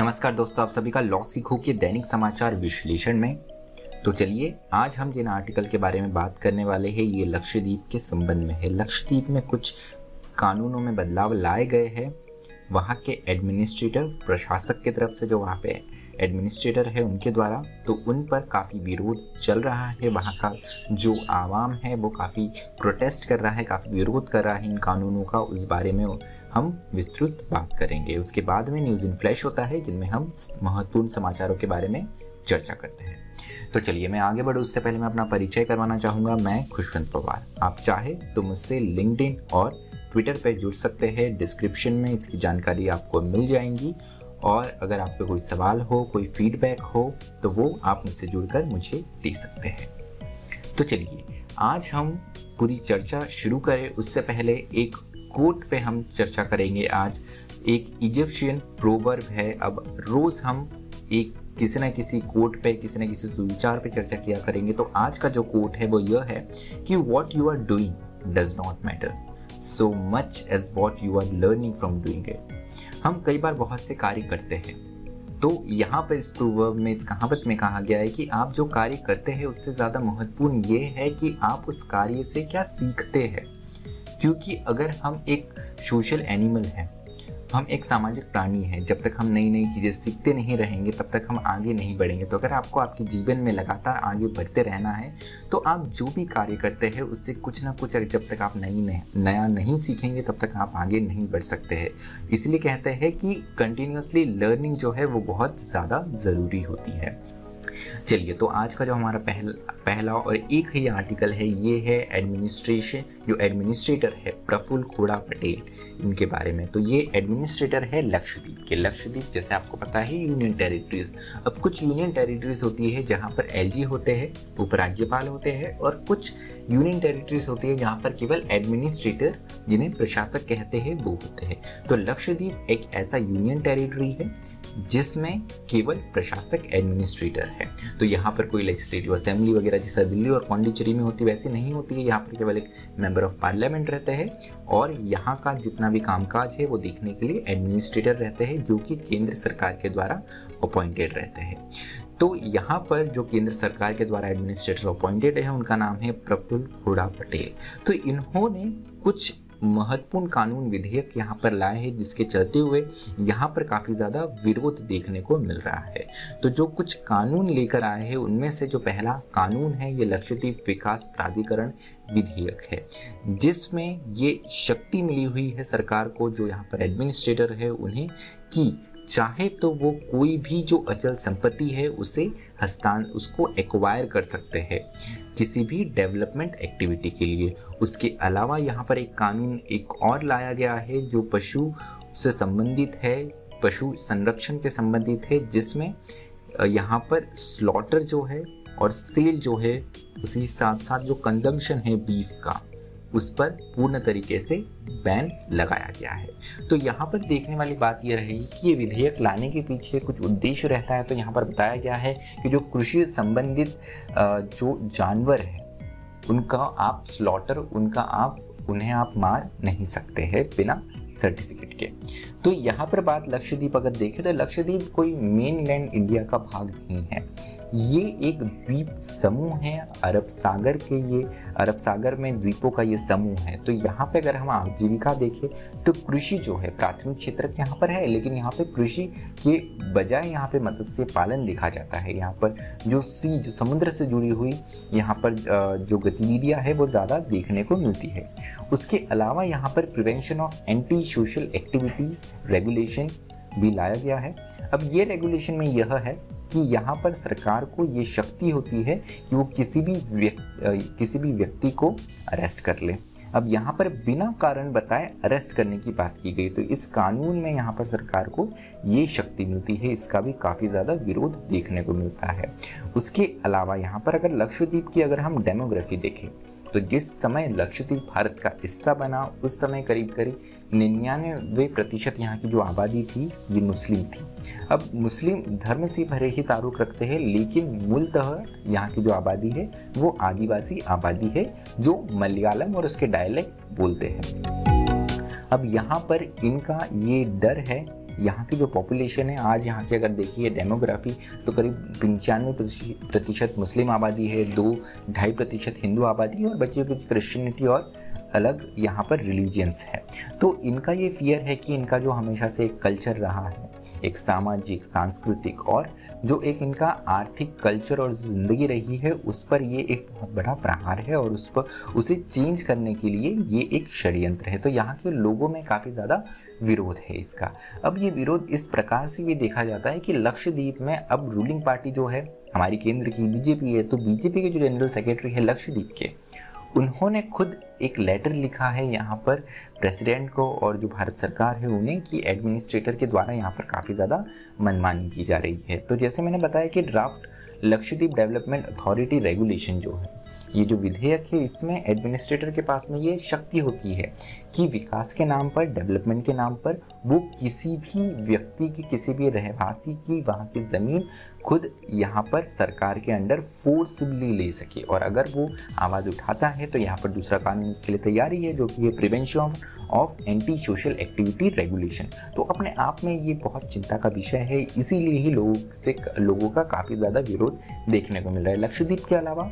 नमस्कार दोस्तों, आप सभी का लॉ सीखो के दैनिक समाचार विश्लेषण में। तो चलिए, आज हम जिन आर्टिकल के बारे में बात करने वाले हैं, ये लक्षद्वीप के संबंध में है। लक्षद्वीप में कुछ कानूनों में बदलाव लाए गए हैं। वहाँ के एडमिनिस्ट्रेटर प्रशासक की तरफ़ से जो वहाँ पे एडमिनिस्ट्रेटर है उनके द्वारा तो उन पर काफ़ी विरोध चल रहा है। वहाँ का जो आवाम है, वो काफ़ी प्रोटेस्ट कर रहा है, काफ़ी विरोध कर रहा है इन कानूनों का। उस बारे में हम विस्तृत बात करेंगे। उसके बाद में न्यूज़ इन फ्लैश होता है, जिनमें हम महत्वपूर्ण समाचारों के बारे में चर्चा करते हैं। तो चलिए, मैं आगे बढ़ूँ। उससे पहले मैं अपना परिचय करवाना चाहूँगा। मैं खुशवंत पवार। आप चाहे तो मुझसे लिंकड और ट्विटर पर जुड़ सकते हैं। डिस्क्रिप्शन में इसकी जानकारी आपको मिल जाएँगी। और अगर आपको कोई सवाल हो, कोई फीडबैक हो तो वो आप मुझसे जुड़कर मुझे दे सकते हैं। तो चलिए, आज हम पूरी चर्चा शुरू करें। उससे पहले एक कोट पे हम चर्चा करेंगे आज। एक इजिप्शियन प्रोवर्ब है। अब रोज़ हम एक किसी न किसी कोट पे, किसी न किसी सुविचार पे चर्चा किया करेंगे। तो आज का जो कोट है, वो यह है कि what you are doing does not matter so much as what you are learning from doing it हम कई बार बहुत से कार्य करते हैं। तो यहाँ पर इस प्रोवर्ब में, इस कहावत में कहा गया है कि आप जो कार्य करते हैं, उससे ज़्यादा महत्वपूर्ण ये है कि आप उस कार्य से क्या सीखते हैं। क्योंकि अगर हम एक सोशल एनिमल हैं, हम एक सामाजिक प्राणी हैं, जब तक हम नई नई चीज़ें सीखते नहीं रहेंगे, तब तक हम आगे नहीं बढ़ेंगे। तो अगर आपको आपके जीवन में लगातार आगे बढ़ते रहना है तो आप जो भी कार्य करते हैं, उससे कुछ ना कुछ जब तक आप नई नया नहीं सीखेंगे, तब तक आप आगे नहीं बढ़ सकते हैं। इसलिए कहते हैं कि कंटिन्यूसली लर्निंग जो है, वो बहुत ज़्यादा ज़रूरी होती है। चलिए तो आज का जो हमारा पहला पहला और एक ही आर्टिकल है, ये है एडमिनिस्ट्रेशन जो एडमिनिस्ट्रेटर है प्रफुल्ल खोड़ा पटेल, इनके बारे में। तो ये एडमिनिस्ट्रेटर है लक्षद्वीप के। लक्षद्वीप, जैसे आपको पता है यूनियन टेरिटरीज अब कुछ यूनियन टेरिटरीज होती है जहाँ पर एलजी होते हैं, उपराज्यपाल होते हैं और कुछ यूनियन टेरिटरीज होती है जहाँ पर केवल एडमिनिस्ट्रेटर जिन्हें प्रशासक कहते हैं, वो होते हैं। तो लक्षद्वीप एक ऐसा यूनियन टेरिटरी है जिसमें केवल प्रशासक एडमिनिस्ट्रेटर है। तो यहाँ पर कोई लेजिस्लेटिव असेंबली वगैरह जैसा दिल्ली और पौंडीचेरी में होती, वैसी नहीं होती है। यहाँ पर केवल एक मेंबर ऑफ़ पार्लियामेंट रहते हैं और यहाँ का जितना भी कामकाज है, वो देखने के लिए एडमिनिस्ट्रेटर रहते हैं, जो कि केंद्र सरकार के द्वारा अपॉइंटेड रहते हैं। तो यहाँ पर जो केंद्र सरकार के द्वारा एडमिनिस्ट्रेटर अपॉइंटेड है, उनका नाम है प्रफुल्ल खोड़ा पटेल। तो इन्होंने कुछ महत्वपूर्ण कानून विधेयक यहाँ पर लाए हैं, जिसके चलते हुए यहाँ पर काफ़ी ज़्यादा विरोध देखने को मिल रहा है। तो जो कुछ कानून लेकर आए हैं, उनमें से जो पहला कानून है, ये लक्षद्वीप विकास प्राधिकरण विधेयक है, जिसमें ये शक्ति मिली हुई है सरकार को, जो यहाँ पर एडमिनिस्ट्रेटर है, उन्हें कि चाहे तो वो कोई भी जो अचल संपत्ति है, उसे हस्तान, उसको एक्वायर कर सकते हैं। किसी भी डेवलपमेंट एक्टिविटी के लिए। उसके अलावा यहाँ पर एक कानून एक और लाया गया है जो पशु से संबंधित है, पशु संरक्षण के संबंधित है, जिसमें यहाँ पर स्लॉटर जो है और सेल जो है, उसी साथ साथ जो कंजम्पशन है बीफ का। उस पर पूर्ण तरीके से बैन लगाया गया है। तो यहाँ पर देखने वाली बात यह रहेगी कि ये विधेयक लाने के पीछे कुछ उद्देश्य रहता है। तो यहाँ पर बताया गया है कि जो कृषि संबंधित जो जानवर है, उनका आप स्लॉटर उनका आप, उन्हें आप मार नहीं सकते हैं बिना सर्टिफिकेट के। तो यहाँ पर बात लक्षद्वीप, अगर देखें तो लक्षद्वीप कोई मेन लैंड इंडिया का भाग नहीं है। ये एक द्वीप समूह है, अरब सागर के ये, अरब सागर में द्वीपों का ये समूह है। तो यहाँ पे अगर हम आजीविका देखें तो कृषि जो है, प्राथमिक क्षेत्र यहाँ पर है, लेकिन यहाँ पे कृषि के बजाय यहाँ पे मत्स्य पालन देखा जाता है। यहाँ पर जो सी, जो समुद्र से जुड़ी हुई यहाँ पर जो गतिविधियाँ है, वो ज़्यादा देखने को मिलती है। उसके अलावा यहाँ पर prevention of anti social activities regulation भी लाया गया है। अब ये रेगुलेशन में यह है कि यहाँ पर सरकार को ये शक्ति होती है कि वो किसी भी किसी भी व्यक्ति को अरेस्ट कर ले। अब यहाँ पर बिना कारण बताए अरेस्ट करने की बात की गई तो इस कानून में यहाँ पर सरकार को ये शक्ति मिलती है, इसका भी काफ़ी ज़्यादा विरोध देखने को मिलता है। उसके अलावा यहाँ पर अगर लक्षद्वीप की अगर हम डेमोग्राफी देखें तो जिस समय लक्षद्वीप भारत का हिस्सा बना, उस समय करीब करीब निन्यानवे प्रतिशत यहाँ की जो आबादी थी, ये मुस्लिम थी। अब मुस्लिम धर्म से भरे ही तारुक रखते हैं, लेकिन मूलतः यहाँ की जो आबादी है, वो आदिवासी आबादी है, जो मलयालम और उसके डायलेक्ट बोलते हैं। अब यहाँ पर इनका ये डर है, यहाँ की जो पॉपुलेशन है, आज यहाँ की अगर देखिए डेमोग्राफी तो करीब पंचानवे प्रतिशत मुस्लिम आबादी है, दो, ढाई प्रतिशत हिंदू आबादी है, और बच्चे कुछ क्रिश्चियनिटी और अलग यहाँ पर रिलीजियंस है। तो इनका ये फियर है कि इनका जो हमेशा से एक कल्चर रहा है, एक सामाजिक, सांस्कृतिक और जो एक इनका आर्थिक कल्चर और ज़िंदगी रही है, उस पर ये एक बहुत बड़ा प्रहार है और उस पर उसे चेंज करने के लिए ये एक षड्यंत्र है। तो यहाँ के लोगों में काफ़ी ज़्यादा विरोध है इसका। अब ये विरोध इस प्रकार से भी देखा जाता है कि लक्षद्वीप में अब रूलिंग पार्टी जो है, हमारी केंद्र की बीजेपी है तो बीजेपी के जो जनरल सेक्रेटरी है, लक्षद्वीप के उन्होंने खुद एक लेटर लिखा है यहाँ पर प्रेसिडेंट को और जो भारत सरकार है उन्हें कि एडमिनिस्ट्रेटर के द्वारा यहाँ पर काफ़ी ज़्यादा मनमानी की जा रही है। तो जैसे मैंने बताया कि draft Lakshadweep development authority regulation जो है ये जो विधेयक है, इसमें एडमिनिस्ट्रेटर के पास में ये शक्ति होती है कि विकास के नाम पर डेवलपमेंट के नाम पर, वो किसी भी व्यक्ति की, किसी भी रहवासी की, वहाँ की ज़मीन खुद यहाँ पर सरकार के अंडर फोर्सबली ले सके। और अगर वो आवाज़ उठाता है तो यहाँ पर दूसरा कानून इसके लिए तैयारी है, जो कि है prevention of of anti social activity regulation तो अपने आप में ये बहुत चिंता का विषय है, इसीलिए ही लोगों से, लोगों का काफ़ी ज़्यादा विरोध देखने को मिल रहा है। लक्षद्वीप के अलावा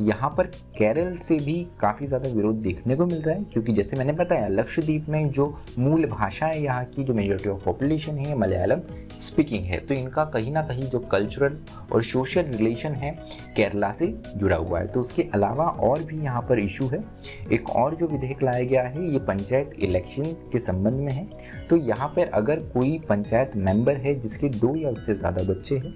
यहाँ पर केरल से भी काफ़ी ज़्यादा विरोध देखने को मिल रहा है, क्योंकि जैसे मैंने बताया, लक्षद्वीप में जो मूल भाषा है यहाँ की, जो मेजोरिटी ऑफ़ पॉपुलेशन है मलयालम स्पीकिंग है। तो इनका कहीं ना कहीं जो कल्चरल और सोशल रिलेशन है, केरला से जुड़ा हुआ है। तो उसके अलावा और भी यहाँ पर इशू है। एक और जो विधेयक लाया गया है, ये पंचायत इलेक्शन के संबंध में है। तो यहाँ पर अगर कोई पंचायत मेंबर है, जिसके दो या उससे ज़्यादा बच्चे हैं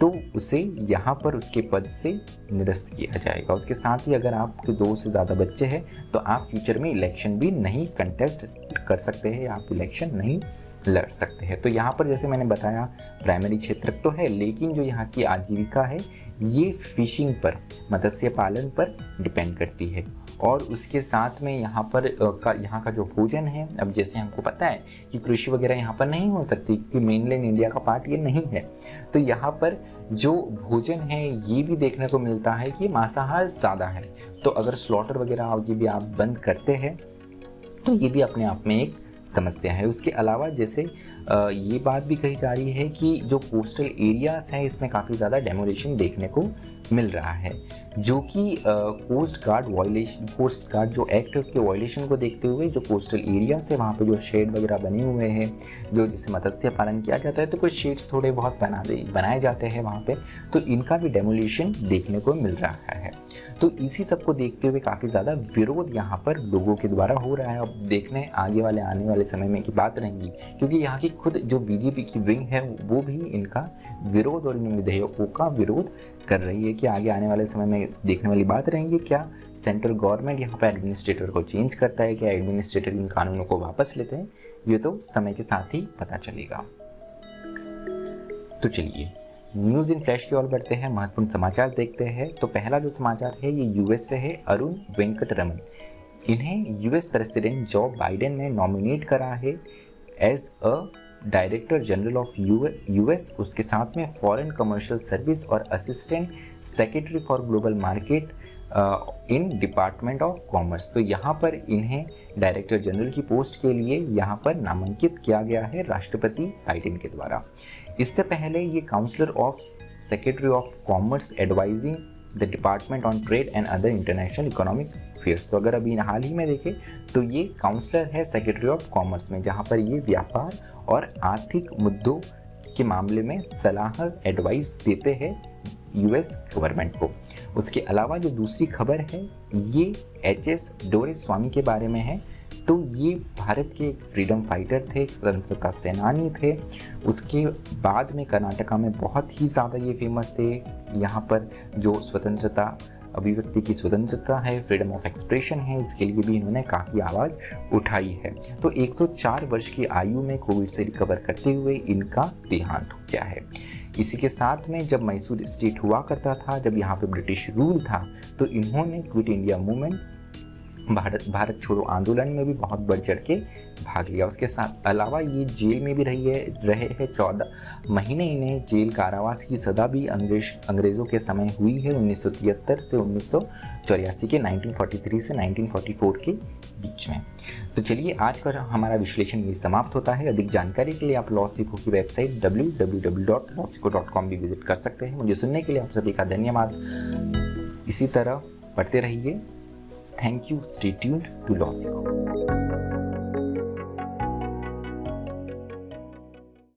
तो उसे यहाँ पर उसके पद से निरस्त किया जाएगा। उसके साथ ही अगर आपके दो से ज़्यादा बच्चे हैं तो आप फ्यूचर में इलेक्शन भी नहीं कंटेस्ट कर सकते हैं आप इलेक्शन नहीं लड़ सकते हैं। तो यहाँ पर जैसे मैंने बताया प्राइमरी क्षेत्र तो है, लेकिन जो यहाँ की आजीविका है, ये फिशिंग पर, मत्स्य पालन पर डिपेंड करती है। और उसके साथ में यहाँ पर का, यहाँ का जो भोजन है, अब जैसे हमको पता है कि कृषि वगैरह यहाँ पर नहीं हो सकती क्योंकि मेनलैंड इंडिया का पार्ट ये नहीं है। तो यहाँ पर जो भोजन है, ये भी देखने को मिलता है कि मांसाहार ज़्यादा है। तो अगर स्लॉटर वगैरह ये भी आप बंद करते हैं तो ये भी अपने आप में एक समस्या है। उसके अलावा जैसे ये बात भी कही जा रही है कि जो कोस्टल एरियाज़ हैं, इसमें काफ़ी ज़्यादा डेमोलेशन देखने को मिल रहा है, जो कि coast guard violation coast guard जो एक्ट है, उसके वायलेशन को देखते हुए जो कोस्टल एरिया से वहाँ पे जो शेड वगैरह बने हुए हैं, जो जिसे मत्स्य पालन किया जाता है तो कुछ शेड्स थोड़े बहुत बना बनाए जाते हैं वहाँ पे तो इनका भी डेमोलेशन देखने को मिल रहा है। तो इसी सबको देखते हुए काफ़ी ज़्यादा विरोध यहाँ पर लोगों के द्वारा हो रहा है। अब देखने आगे वाले, आने वाले समय में की बात रहेंगी, क्योंकि यहाँ की खुद जो बीजेपी की विंग है, वो भी इनका विरोध और इन विधेयकों का विरोध कर रही है। कि आगे आने वाले समय में देखने वाली बात रहेंगी, क्या सेंट्रल गवर्नमेंट यहाँ पर एडमिनिस्ट्रेटर को चेंज करता है, क्या एडमिनिस्ट्रेटर इन कानूनों को वापस लेते हैं, ये तो समय के साथ ही पता चलेगा। तो चलिए न्यूज़ इन फ्लैश की ओर बढ़ते हैं, महत्वपूर्ण समाचार देखते हैं। तो पहला जो समाचार है, ये यूएस से है, अरुण वेंकट रमन इन्हें यूएस प्रेसिडेंट जो बाइडेन ने नॉमिनेट करा है as a director general of US, उसके साथ में फॉरेन कमर्शियल सर्विस और assistant secretary for global market in department of commerce. तो यहाँ पर इन्हें डायरेक्टर जनरल की पोस्ट के लिए यहाँ पर नामांकित किया गया है राष्ट्रपति बाइडेन के द्वारा। इससे पहले ये counsellor of secretary of commerce advising the department on trade and other international economic affairs तो अगर अभी हाल ही में देखें तो ये काउंसलर है सेक्रेटरी ऑफ़ कॉमर्स में, जहाँ पर ये व्यापार और आर्थिक मुद्दों के मामले में सलाह एडवाइस देते हैं यूएस गवर्नमेंट को। उसके अलावा जो दूसरी खबर है, ये एच एस डोरिस स्वामी के बारे में है। तो ये भारत के एक फ्रीडम फाइटर थे स्वतंत्रता सेनानी थे। उसके बाद में कर्नाटका में बहुत ही ज़्यादा ये फ़ेमस थे। यहाँ पर जो स्वतंत्रता अभिव्यक्ति की स्वतंत्रता है फ्रीडम ऑफ़ एक्सप्रेशन है, इसके लिए भी इन्होंने काफ़ी आवाज़ उठाई है। तो 104 वर्ष की आयु में कोविड से रिकवर करते हुए इनका देहांत हो गया है। इसी के साथ में जब मैसूर स्टेट हुआ करता था, जब यहाँ पे ब्रिटिश रूल था तो इन्होंने quit India movement Bharat Bharat छोड़ो। आंदोलन में भी बहुत बढ़ चढ़ के भाग लिया। उसके साथ अलावा ये जेल में भी रही है, रहे हैं चौदह महीने इन्हें जेल कारावास की सदा भी अंग्रेज़ अंग्रेज़ों के समय हुई है, उन्नीस सौ तिहत्तर से उन्नीस सौ चौरासी के 1943 से 1944 के बीच में। तो चलिए, आज का हमारा विश्लेषण ये समाप्त होता है। अधिक जानकारी के लिए आप लॉ सीखो की वेबसाइट www.lawsico.com भी विज़िट कर सकते हैं। मुझे सुनने के लिए आप सभी का धन्यवाद। इसी तरह पढ़ते रहिए। Thank you stay tuned to law Sikho